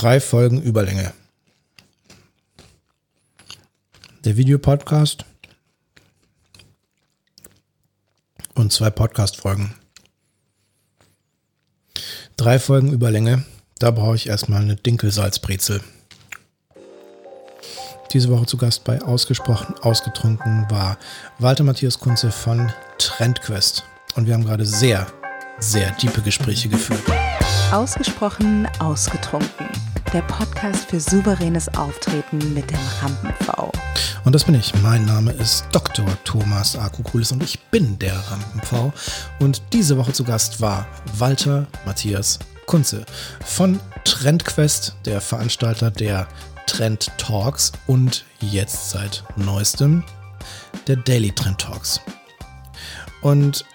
Drei Folgen Überlänge. Der Videopodcast und zwei Podcast-Folgen. Drei Folgen Überlänge. Da brauche ich erstmal eine Dinkelsalzbrezel. Diese Woche zu Gast bei Ausgesprochen Ausgetrunken war Walter Matthias Kunze von Trendquest. Und wir haben gerade sehr, sehr tiefe Gespräche geführt. Ausgesprochen Ausgetrunken. Der Podcast für souveränes Auftreten mit dem Rampen-V. Und das bin ich. Mein Name ist Dr. Thomas Akukulis und ich bin der Rampen-V. Und diese Woche zu Gast war Walter Matthias Kunze von Trendquest, der Veranstalter der Trend Talks und jetzt seit neuestem der Daily Trend Talks. Und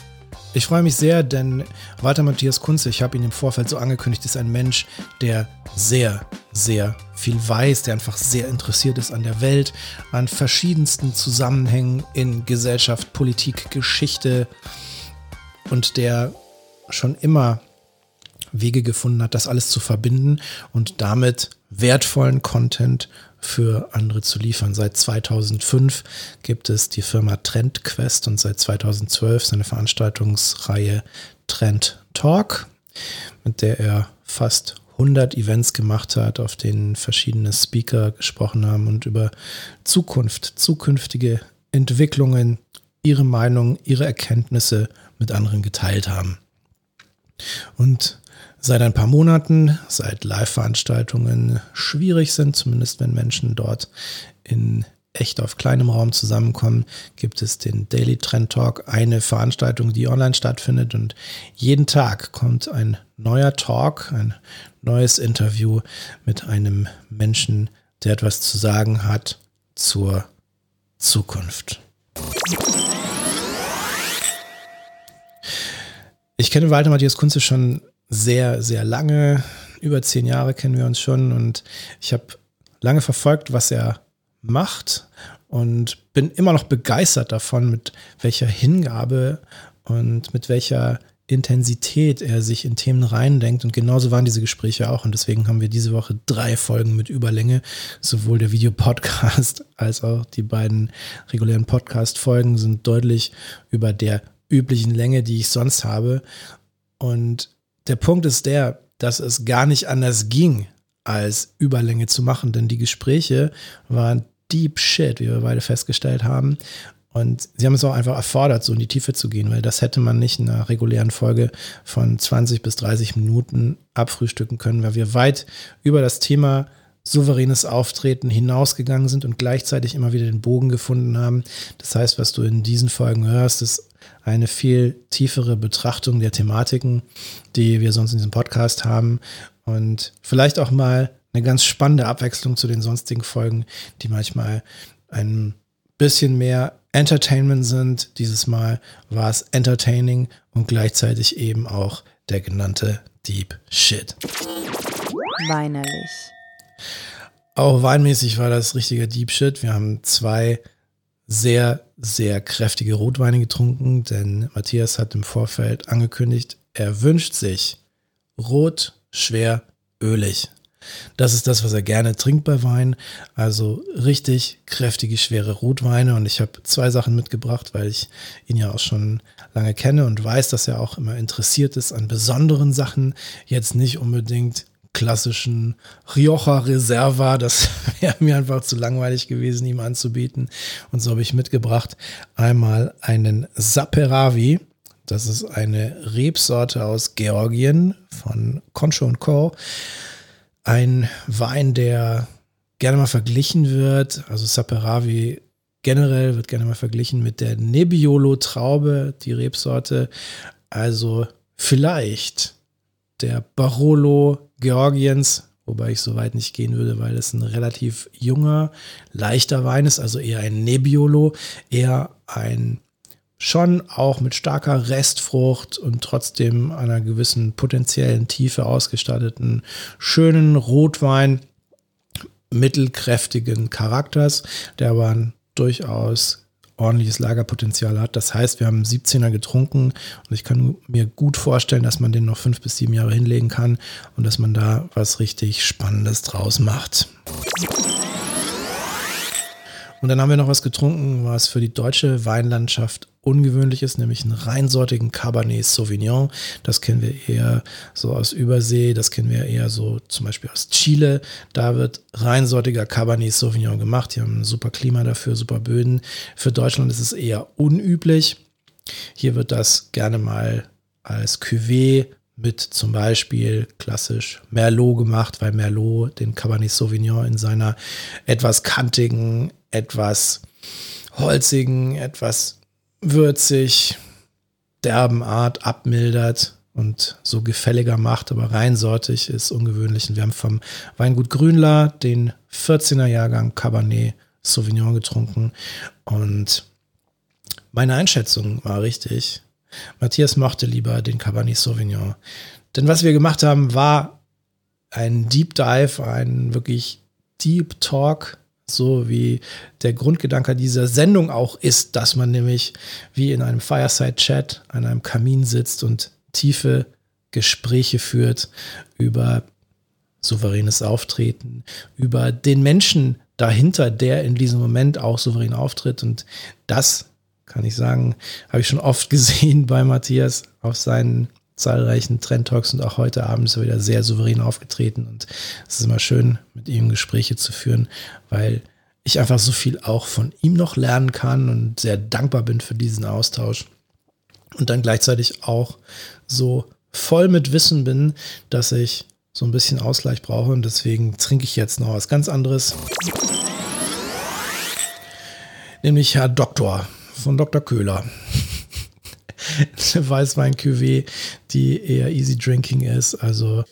ich freue mich sehr, denn Walter Matthias Kunze, ich habe ihn im Vorfeld so angekündigt, ist ein Mensch, der sehr, sehr viel weiß, der einfach sehr interessiert ist an der Welt, an verschiedensten Zusammenhängen in Gesellschaft, Politik, Geschichte und der schon immer Wege gefunden hat, das alles zu verbinden und damit wertvollen Content für andere zu liefern. Seit 2005 gibt es die Firma TrendQuest und seit 2012 seine Veranstaltungsreihe Trend Talk, mit der er fast 100 Events gemacht hat, auf denen verschiedene Speaker gesprochen haben und über Zukunft, zukünftige Entwicklungen, ihre Meinung, ihre Erkenntnisse mit anderen geteilt haben. Und seit ein paar Monaten, seit Live-Veranstaltungen schwierig sind, zumindest wenn Menschen dort in echt auf kleinem Raum zusammenkommen, gibt es den Daily Trend Talk, eine Veranstaltung, die online stattfindet und jeden Tag kommt ein neuer Talk, ein neues Interview mit einem Menschen, der etwas zu sagen hat zur Zukunft. Ich kenne Walter Matthias Kunze schon sehr, sehr lange. Über zehn Jahre kennen wir uns schon und ich habe lange verfolgt, was er macht und bin immer noch begeistert davon, mit welcher Hingabe und mit welcher Intensität er sich in Themen reindenkt. Und genauso waren diese Gespräche auch. Und deswegen haben wir diese Woche drei Folgen mit Überlänge. Sowohl der Videopodcast als auch die beiden regulären Podcast-Folgen sind deutlich über der üblichen Länge, die ich sonst habe. Und der Punkt ist der, dass es gar nicht anders ging, als Überlänge zu machen, denn die Gespräche waren deep shit, wie wir beide festgestellt haben. Und sie haben es auch einfach erfordert, so in die Tiefe zu gehen, weil das hätte man nicht in einer regulären Folge von 20 bis 30 Minuten abfrühstücken können, weil wir weit über das Thema souveränes Auftreten hinausgegangen sind und gleichzeitig immer wieder den Bogen gefunden haben. Das heißt, was du in diesen Folgen hörst, ist eine viel tiefere Betrachtung der Thematiken, die wir sonst in diesem Podcast haben und vielleicht auch mal eine ganz spannende Abwechslung zu den sonstigen Folgen, die manchmal ein bisschen mehr Entertainment sind. Dieses Mal war es entertaining und gleichzeitig eben auch der genannte Deep Shit. Weinerlich. Auch weinmäßig war das richtiger Deep Shit. Wir haben zwei sehr, sehr kräftige Rotweine getrunken, denn Matthias hat im Vorfeld angekündigt, er wünscht sich rot, schwer, ölig. Das ist das, was er gerne trinkt bei Wein. Also richtig kräftige, schwere Rotweine. Und ich habe zwei Sachen mitgebracht, weil ich ihn ja auch schon lange kenne und weiß, dass er auch immer interessiert ist an besonderen Sachen. Jetzt nicht unbedingt klassischen Rioja Reserva. Das wäre mir einfach zu langweilig gewesen, ihm anzubieten. Und so habe ich mitgebracht einmal einen Saperavi. Das ist eine Rebsorte aus Georgien von Concho Co. Ein Wein, der gerne mal verglichen wird. Also Saperavi generell wird gerne mal verglichen mit der Nebbiolo Traube, die Rebsorte. Also vielleicht der Barolo Georgiens, wobei ich so weit nicht gehen würde, weil es ein relativ junger, leichter Wein ist, also eher ein Nebbiolo, eher ein schon auch mit starker Restfrucht und trotzdem einer gewissen potenziellen Tiefe ausgestatteten, schönen Rotwein mittelkräftigen Charakters, der aber durchaus ordentliches Lagerpotenzial hat. Das heißt, wir haben einen 17er getrunken und ich kann mir gut vorstellen, dass man den noch fünf bis sieben Jahre hinlegen kann und dass man da was richtig Spannendes draus macht. Und dann haben wir noch was getrunken, was für die deutsche Weinlandschaft ungewöhnlich ist, nämlich einen reinsortigen Cabernet Sauvignon. Das kennen wir eher so aus Übersee, das kennen wir eher so zum Beispiel aus Chile. Da wird reinsortiger Cabernet Sauvignon gemacht. Die haben ein super Klima dafür, super Böden. Für Deutschland ist es eher unüblich. Hier wird das gerne mal als Cuvée mit zum Beispiel klassisch Merlot gemacht, weil Merlot den Cabernet Sauvignon in seiner etwas kantigen, etwas holzigen, etwas würzig, derben Art abmildert und so gefälliger macht, aber reinsortig ist ungewöhnlich. Und wir haben vom Weingut Grünler den 14er Jahrgang Cabernet Sauvignon getrunken und meine Einschätzung war richtig. Matthias mochte lieber den Cabernet Sauvignon. Denn was wir gemacht haben, war ein Deep Dive, ein wirklich Deep Talk so wie der Grundgedanke dieser Sendung auch ist, dass man nämlich wie in einem Fireside-Chat an einem Kamin sitzt und tiefe Gespräche führt über souveränes Auftreten, über den Menschen dahinter, der in diesem Moment auch souverän auftritt. Und das, kann ich sagen, habe ich schon oft gesehen bei Matthias auf seinen zahlreichen Trend-Talks und auch heute Abend ist er wieder sehr souverän aufgetreten und es ist immer schön, mit ihm Gespräche zu führen, weil ich einfach so viel auch von ihm noch lernen kann und sehr dankbar bin für diesen Austausch und dann gleichzeitig auch so voll mit Wissen bin, dass ich so ein bisschen Ausgleich brauche und deswegen trinke ich jetzt noch was ganz anderes. Nämlich Herr Doktor von Dr. Köhler. Eine Weißwein Cuvée, die eher easy drinking ist. Also,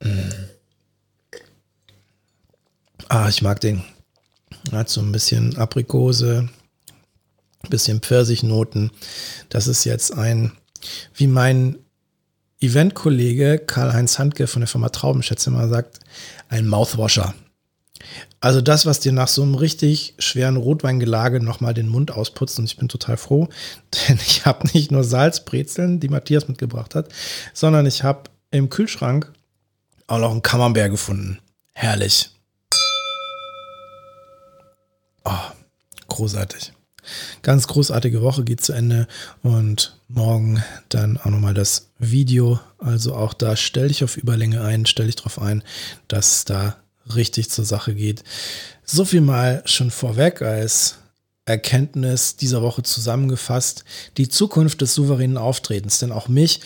mh. Mm. ah, ich mag den. Hat so ein bisschen Aprikose, bisschen Pfirsichnoten. Das ist jetzt ein, wie mein Eventkollege Karl-Heinz Handke von der Firma Traubenschätze mal sagt, ein Mouthwasher. Also das, was dir nach so einem richtig schweren Rotweingelage nochmal den Mund ausputzt und ich bin total froh, denn ich habe nicht nur Salzbrezeln, die Matthias mitgebracht hat, sondern ich habe im Kühlschrank auch noch einen Camembert gefunden. Herrlich. Oh, großartig. Ganz großartige Woche geht zu Ende und morgen dann auch nochmal das Video. Also auch da stell dich auf Überlänge ein, stell dich darauf ein, dass da richtig zur Sache geht. So viel mal schon vorweg als Erkenntnis dieser Woche zusammengefasst. Die Zukunft des souveränen Auftretens. Denn auch mich,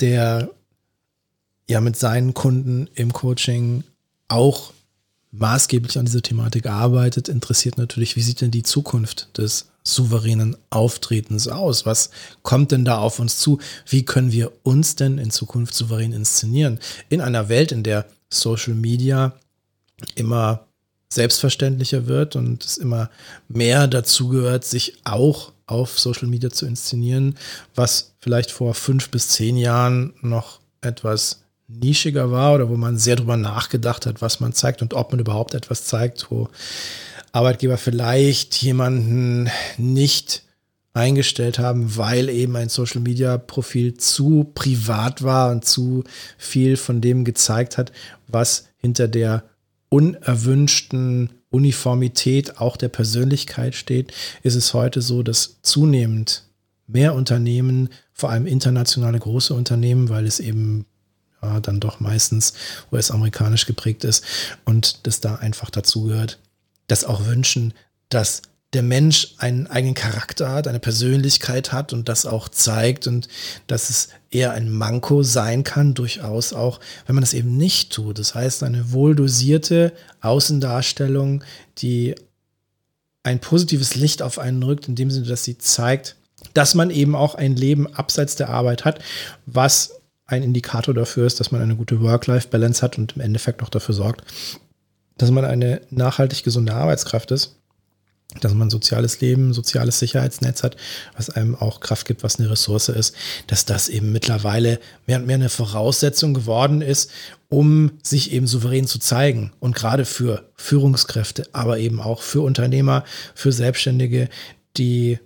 der ja mit seinen Kunden im Coaching auch maßgeblich an dieser Thematik arbeitet, interessiert natürlich, wie sieht denn die Zukunft des souveränen Auftretens aus? Was kommt denn da auf uns zu? Wie können wir uns denn in Zukunft souverän inszenieren? In einer Welt, in der Social Media immer selbstverständlicher wird und es immer mehr dazu gehört, sich auch auf Social Media zu inszenieren, was vielleicht vor fünf bis zehn Jahren noch etwas nischiger war oder wo man sehr drüber nachgedacht hat, was man zeigt und ob man überhaupt etwas zeigt, wo Arbeitgeber vielleicht jemanden nicht eingestellt haben, weil eben ein Social Media Profil zu privat war und zu viel von dem gezeigt hat, was hinter der unerwünschten Uniformität auch der Persönlichkeit steht, ist es heute so, dass zunehmend mehr Unternehmen, vor allem internationale große Unternehmen, weil es eben ja, dann doch meistens US-amerikanisch geprägt ist und das da einfach dazu gehört, das auch wünschen, dass der Mensch einen eigenen Charakter hat, eine Persönlichkeit hat und das auch zeigt und dass es eher ein Manko sein kann, durchaus auch, wenn man das eben nicht tut. Das heißt, eine wohldosierte Außendarstellung, die ein positives Licht auf einen rückt, in dem Sinne, dass sie zeigt, dass man eben auch ein Leben abseits der Arbeit hat, was ein Indikator dafür ist, dass man eine gute Work-Life-Balance hat und im Endeffekt auch dafür sorgt, dass man eine nachhaltig gesunde Arbeitskraft ist dass man soziales Leben, soziales Sicherheitsnetz hat, was einem auch Kraft gibt, was eine Ressource ist, dass das eben mittlerweile mehr und mehr eine Voraussetzung geworden ist, um sich eben souverän zu zeigen. Und gerade für Führungskräfte, aber eben auch für Unternehmer, für Selbstständige, die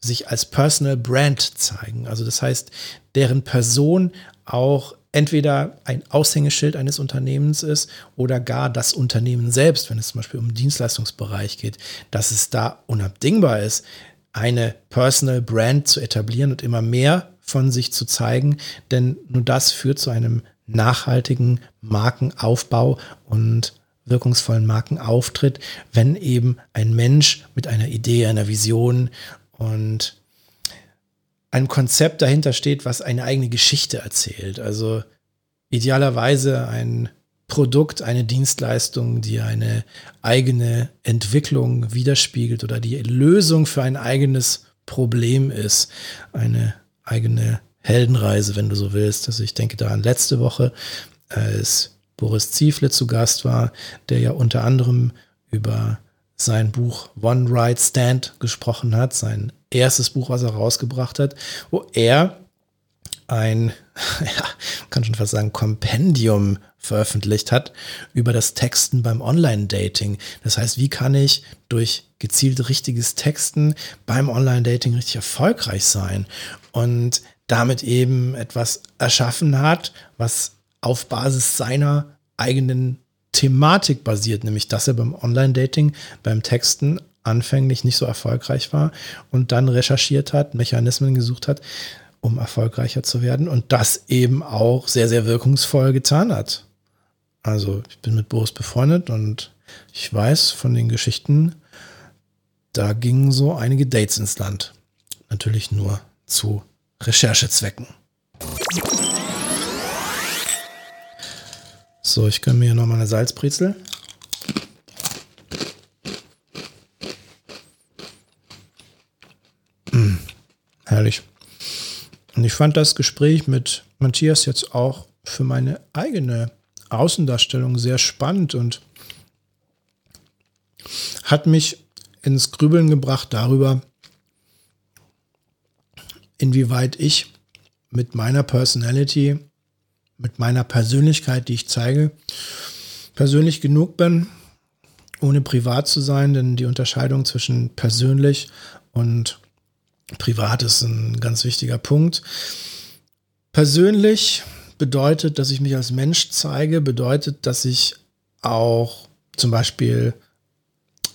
sich als Personal Brand zeigen. Also das heißt, deren Person auch entweder ein Aushängeschild eines Unternehmens ist oder gar das Unternehmen selbst, wenn es zum Beispiel um den Dienstleistungsbereich geht, dass es da unabdingbar ist, eine Personal Brand zu etablieren und immer mehr von sich zu zeigen, denn nur das führt zu einem nachhaltigen Markenaufbau und wirkungsvollen Markenauftritt, wenn eben ein Mensch mit einer Idee, einer Vision und ein Konzept dahinter steht, was eine eigene Geschichte erzählt. Also idealerweise ein Produkt, eine Dienstleistung, die eine eigene Entwicklung widerspiegelt oder die Lösung für ein eigenes Problem ist. Eine eigene Heldenreise, wenn du so willst. Also ich denke da an letzte Woche, als Boris Ziefle zu Gast war, der ja unter anderem über sein Buch One Right Stand gesprochen hat, sein erstes Buch, was er rausgebracht hat, wo er ein, ja, kann schon fast sagen, Kompendium veröffentlicht hat über das Texten beim Online-Dating. Das heißt, wie kann ich durch gezielt richtiges Texten beim Online-Dating richtig erfolgreich sein und damit eben etwas erschaffen hat, was auf Basis seiner eigenen Thematik basiert, nämlich dass er beim Online-Dating, beim Texten anfänglich nicht so erfolgreich war und dann recherchiert hat, Mechanismen gesucht hat, um erfolgreicher zu werden und das eben auch sehr, sehr wirkungsvoll getan hat. Also ich bin mit Boris befreundet und ich weiß von den Geschichten, da gingen so einige Dates ins Land. Natürlich nur zu Recherchezwecken. So, ich gönne mir hier nochmal eine Salzbrezel. Mmh, herrlich. Und ich fand das Gespräch mit Matthias jetzt auch für meine eigene Außendarstellung sehr spannend und hat mich ins Grübeln gebracht darüber, inwieweit ich mit meiner Personality, mit meiner Persönlichkeit, die ich zeige, persönlich genug bin, ohne privat zu sein, denn die Unterscheidung zwischen persönlich und privat ist ein ganz wichtiger Punkt. Persönlich bedeutet, dass ich mich als Mensch zeige, bedeutet, dass ich auch zum Beispiel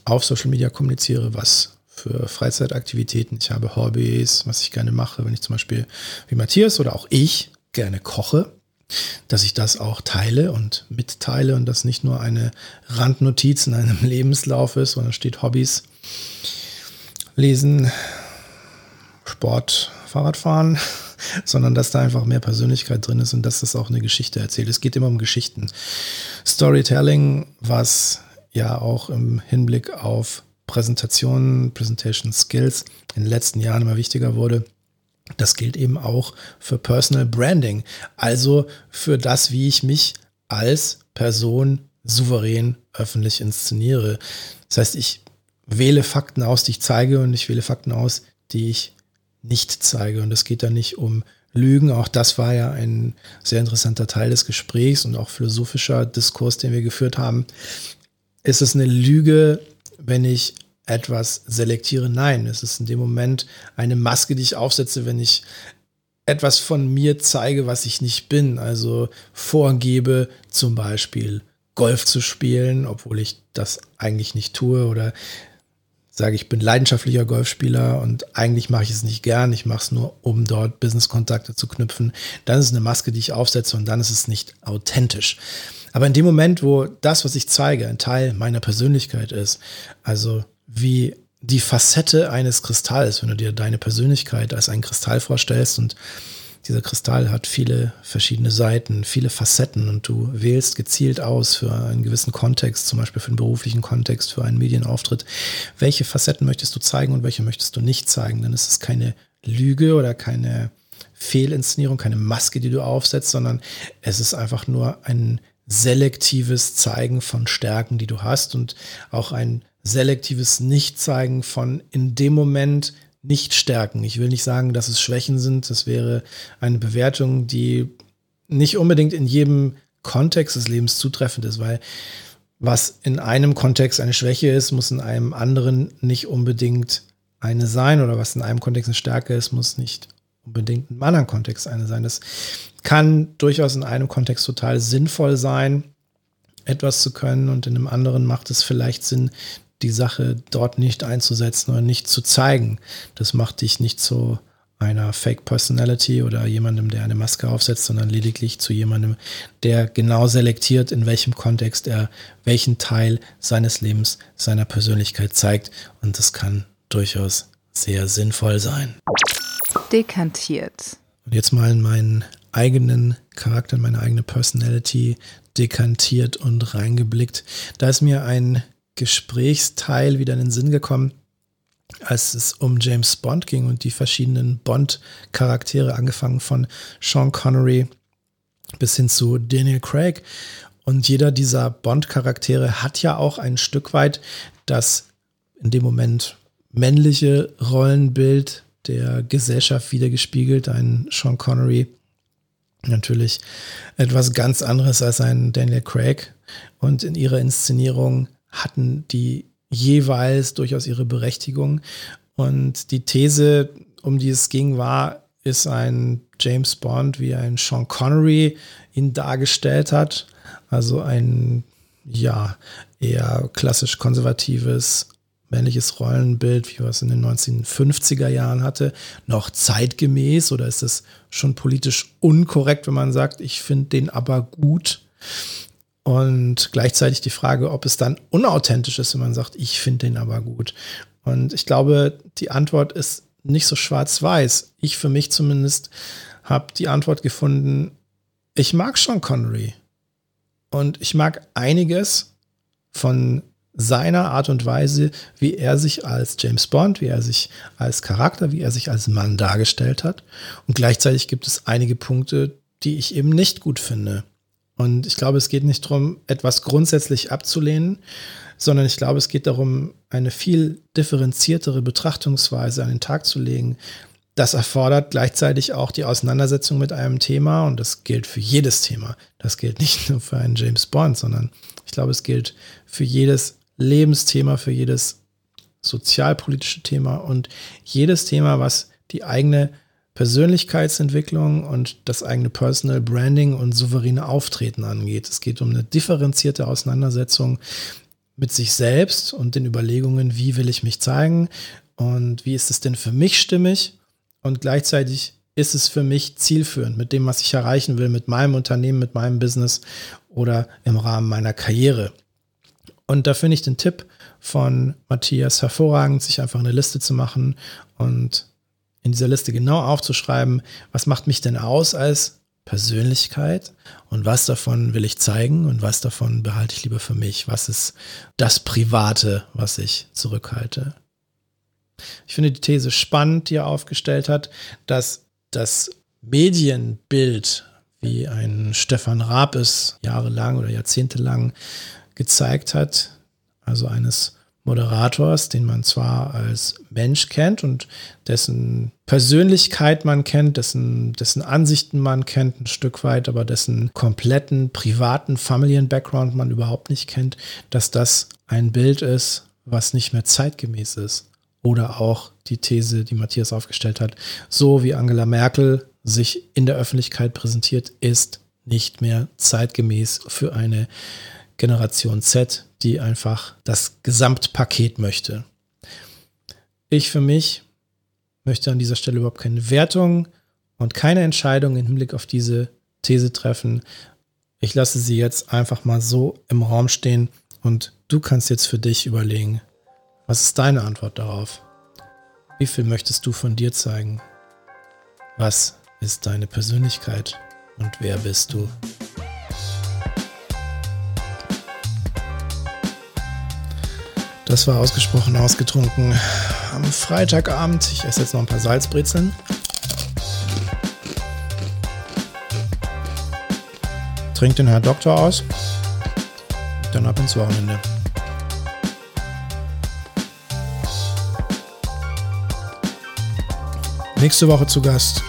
auf Social Media kommuniziere, was für Freizeitaktivitäten ich habe, Hobbys, was ich gerne mache, wenn ich zum Beispiel wie Matthias oder auch ich gerne koche, dass ich das auch teile und mitteile und das nicht nur eine Randnotiz in einem Lebenslauf ist, sondern steht Hobbys, Lesen, Sport, Fahrradfahren, sondern dass da einfach mehr Persönlichkeit drin ist und dass das auch eine Geschichte erzählt. Es geht immer um Geschichten. Storytelling, was ja auch im Hinblick auf Präsentationen, Presentation Skills in den letzten Jahren immer wichtiger wurde. Das gilt eben auch für Personal Branding, also für das, wie ich mich als Person souverän öffentlich inszeniere. Das heißt, ich wähle Fakten aus, die ich zeige und ich wähle Fakten aus, die ich nicht zeige. Und es geht da nicht um Lügen. Auch das war ja ein sehr interessanter Teil des Gesprächs und auch philosophischer Diskurs, den wir geführt haben. Ist es eine Lüge, wenn ich etwas selektiere? Nein, es ist in dem Moment eine Maske, die ich aufsetze, wenn ich etwas von mir zeige, was ich nicht bin. Also vorgebe zum Beispiel Golf zu spielen, obwohl ich das eigentlich nicht tue oder sage, ich bin leidenschaftlicher Golfspieler und eigentlich mache ich es nicht gern, ich mache es nur, um dort Business-Kontakte zu knüpfen, dann ist es eine Maske, die ich aufsetze und dann ist es nicht authentisch. Aber in dem Moment, wo das, was ich zeige, ein Teil meiner Persönlichkeit ist, also wie die Facette eines Kristalls, wenn du dir deine Persönlichkeit als ein Kristall vorstellst und dieser Kristall hat viele verschiedene Seiten, viele Facetten und du wählst gezielt aus für einen gewissen Kontext, zum Beispiel für einen beruflichen Kontext, für einen Medienauftritt. Welche Facetten möchtest du zeigen und welche möchtest du nicht zeigen? Dann ist es keine Lüge oder keine Fehlinszenierung, keine Maske, die du aufsetzt, sondern es ist einfach nur ein selektives Zeigen von Stärken, die du hast und auch ein selektives Nicht-Zeigen von in dem Moment nicht stärken. Ich will nicht sagen, dass es Schwächen sind. Das wäre eine Bewertung, die nicht unbedingt in jedem Kontext des Lebens zutreffend ist, weil was in einem Kontext eine Schwäche ist, muss in einem anderen nicht unbedingt eine sein oder was in einem Kontext eine Stärke ist, muss nicht unbedingt im anderen Kontext eine sein. Das kann durchaus in einem Kontext total sinnvoll sein, etwas zu können und in einem anderen macht es vielleicht Sinn, die Sache dort nicht einzusetzen oder nicht zu zeigen. Das macht dich nicht zu einer Fake Personality oder jemandem, der eine Maske aufsetzt, sondern lediglich zu jemandem, der genau selektiert, in welchem Kontext er welchen Teil seines Lebens, seiner Persönlichkeit zeigt. Und das kann durchaus sehr sinnvoll sein. Dekantiert. Und jetzt mal in meinen eigenen Charakter, in meine eigene Personality dekantiert und reingeblickt. Da ist mir ein Gesprächsteil wieder in den Sinn gekommen, als es um James Bond ging und die verschiedenen Bond-Charaktere, angefangen von Sean Connery bis hin zu Daniel Craig. Und jeder dieser Bond-Charaktere hat ja auch ein Stück weit das in dem Moment männliche Rollenbild der Gesellschaft wiedergespiegelt. Ein Sean Connery natürlich etwas ganz anderes als ein Daniel Craig. Und in ihrer Inszenierung hatten die jeweils durchaus ihre Berechtigung. Und die These, um die es ging, war, ist ein James Bond, wie ein Sean Connery ihn dargestellt hat. Also ein, ja, eher klassisch konservatives, männliches Rollenbild, wie man es in den 1950er Jahren hatte, noch zeitgemäß oder ist es schon politisch unkorrekt, wenn man sagt, ich finde den aber gut? Und gleichzeitig die Frage, ob es dann unauthentisch ist, wenn man sagt, ich finde den aber gut. Und ich glaube, die Antwort ist nicht so schwarz-weiß. Ich für mich zumindest habe die Antwort gefunden, ich mag Sean Connery. Und ich mag einiges von seiner Art und Weise, wie er sich als James Bond, wie er sich als Charakter, wie er sich als Mann dargestellt hat. Und gleichzeitig gibt es einige Punkte, die ich eben nicht gut finde. Und ich glaube, es geht nicht darum, etwas grundsätzlich abzulehnen, sondern ich glaube, es geht darum, eine viel differenziertere Betrachtungsweise an den Tag zu legen. Das erfordert gleichzeitig auch die Auseinandersetzung mit einem Thema und das gilt für jedes Thema. Das gilt nicht nur für einen James Bond, sondern ich glaube, es gilt für jedes Lebensthema, für jedes sozialpolitische Thema und jedes Thema, was die eigene Persönlichkeitsentwicklung und das eigene Personal Branding und souveräne Auftreten angeht. Es geht um eine differenzierte Auseinandersetzung mit sich selbst und den Überlegungen, wie will ich mich zeigen und wie ist es denn für mich stimmig und gleichzeitig ist es für mich zielführend mit dem, was ich erreichen will, mit meinem Unternehmen, mit meinem Business oder im Rahmen meiner Karriere. Und da finde ich den Tipp von Matthias hervorragend, sich einfach eine Liste zu machen und in dieser Liste genau aufzuschreiben, was macht mich denn aus als Persönlichkeit und was davon will ich zeigen und was davon behalte ich lieber für mich. Was ist das Private, was ich zurückhalte? Ich finde die These spannend, die er aufgestellt hat, dass das Medienbild, wie ein Stefan Raab es jahrelang oder jahrzehntelang gezeigt hat, also eines Moderators, den man zwar als Mensch kennt und dessen Persönlichkeit man kennt, dessen, dessen Ansichten man kennt, ein Stück weit, aber dessen kompletten privaten Familien-Background man überhaupt nicht kennt, dass das ein Bild ist, was nicht mehr zeitgemäß ist. Oder auch die These, die Matthias aufgestellt hat, so wie Angela Merkel sich in der Öffentlichkeit präsentiert, ist nicht mehr zeitgemäß für eine Generation Z, die einfach das Gesamtpaket möchte. Ich für mich möchte an dieser Stelle überhaupt keine Wertung und keine Entscheidung im Hinblick auf diese These treffen. Ich lasse sie jetzt einfach mal so im Raum stehen und du kannst jetzt für dich überlegen, was ist deine Antwort darauf? Wie viel möchtest du von dir zeigen? Was ist deine Persönlichkeit und wer bist du? Das war ausgesprochen ausgetrunken am Freitagabend. Ich esse jetzt noch ein paar Salzbrezeln. Trink den Herr Doktor aus. Dann ab ins Wochenende. Nächste Woche zu Gast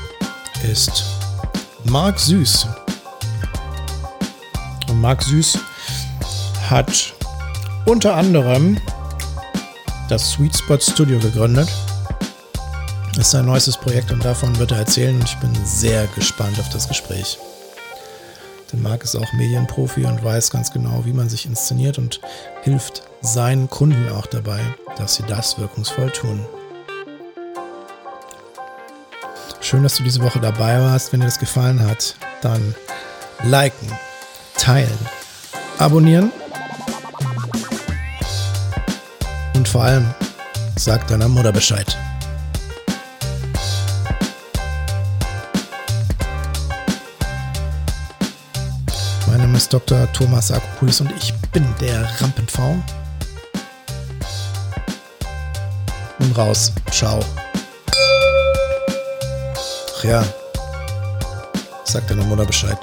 ist Marc Süß. Und Marc Süß hat unter anderem das Sweet Spot Studio gegründet. ist sein neuestes Projekt und davon wird er erzählen ich bin sehr gespannt auf das Gespräch. Denn Marc ist auch Medienprofi und weiß ganz genau, wie man sich inszeniert und hilft seinen Kunden auch dabei, dass sie das wirkungsvoll tun. Schön, dass du diese Woche dabei warst. Wenn dir das gefallen hat, dann liken, teilen, abonnieren und vor allem sag deiner Mutter Bescheid. Mein Name ist Dr. Thomas Akopoulos und ich bin der Rampenv. Und raus. Ciao. Ach ja. Sag deiner Mutter Bescheid.